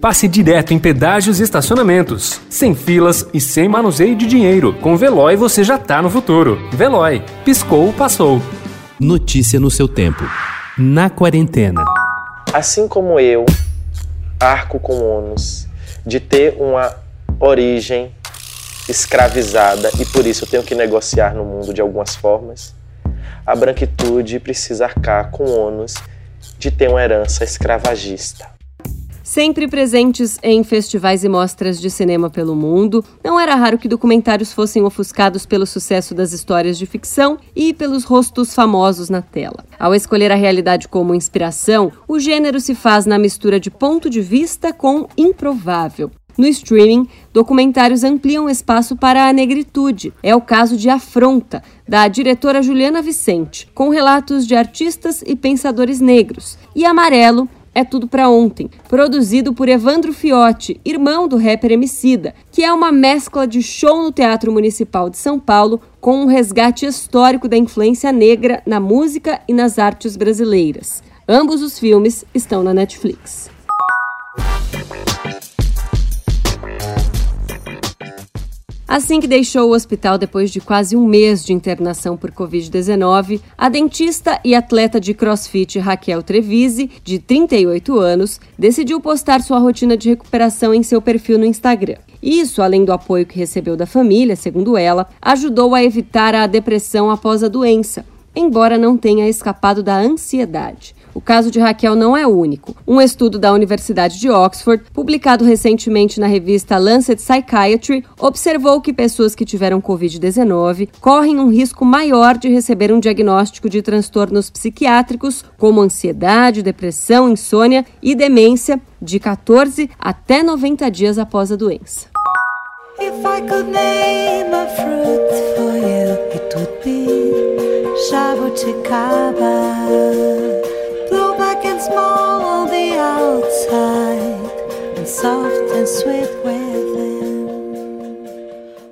passe direto em pedágios e estacionamentos, sem filas e sem manuseio de dinheiro. Com Veloy você já tá no futuro. Veloy, piscou, passou. Notícia no seu tempo. Na quarentena. Assim como eu, arco com ônus de ter uma origem escravizada e por isso eu tenho que negociar no mundo de algumas formas, a branquitude precisa arcar com ônus de ter uma herança escravagista. Sempre presentes em festivais e mostras de cinema pelo mundo, não era raro que documentários fossem ofuscados pelo sucesso das histórias de ficção e pelos rostos famosos na tela. Ao escolher a realidade como inspiração, o gênero se faz na mistura de ponto de vista com improvável. No streaming, documentários ampliam espaço para a negritude. É o caso de Afronta, da diretora Juliana Vicente, com relatos de artistas e pensadores negros. E Amarelo, é Tudo Pra Ontem, produzido por Evandro Fiotti, irmão do rapper Emicida, que é uma mescla de show no Teatro Municipal de São Paulo com um resgate histórico da influência negra na música e nas artes brasileiras. Ambos os filmes estão na Netflix. Assim que deixou o hospital depois de quase um mês de internação por Covid-19, a dentista e atleta de crossfit Raquel Trevise, de 38 anos, decidiu postar sua rotina de recuperação em seu perfil no Instagram. Isso, além do apoio que recebeu da família, segundo ela, ajudou a evitar a depressão após a doença, embora não tenha escapado da ansiedade. O caso de Raquel não é único. Um estudo da Universidade de Oxford, publicado recentemente na revista Lancet Psychiatry, observou que pessoas que tiveram Covid-19 correm um risco maior de receber um diagnóstico de transtornos psiquiátricos, como ansiedade, depressão, insônia e demência, de 14 até 90 dias após a doença. I could name a fruit for you, it would be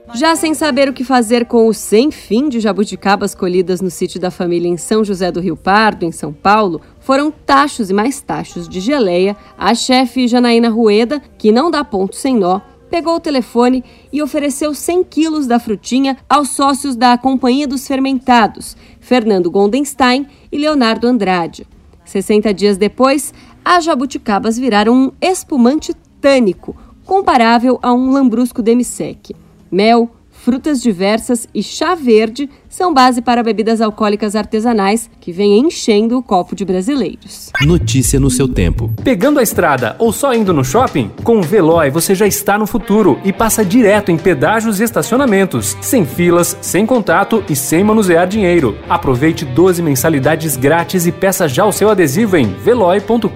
jabuticaba. Já sem saber o que fazer com o sem fim de jabuticabas colhidas no sítio da família em São José do Rio Pardo, em São Paulo, foram tachos e mais tachos de geleia, a chefe Janaína Rueda, que não dá ponto sem nó, pegou o telefone e ofereceu 100 quilos da frutinha aos sócios da Companhia dos Fermentados, Fernando Goldenstein e Leonardo Andrade. 60 dias depois, as jabuticabas viraram um espumante tânico, comparável a um lambrusco demi-sec. Mel, frutas diversas e chá verde são base para bebidas alcoólicas artesanais que vêm enchendo o copo de brasileiros. Notícia no seu tempo. Pegando a estrada ou só indo no shopping? Com o Veloy você já está no futuro e passa direto em pedágios e estacionamentos, sem filas, sem contato e sem manusear dinheiro. Aproveite 12 mensalidades grátis e peça já o seu adesivo em veloy.com.br.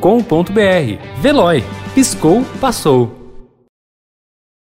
Veloy, piscou, passou.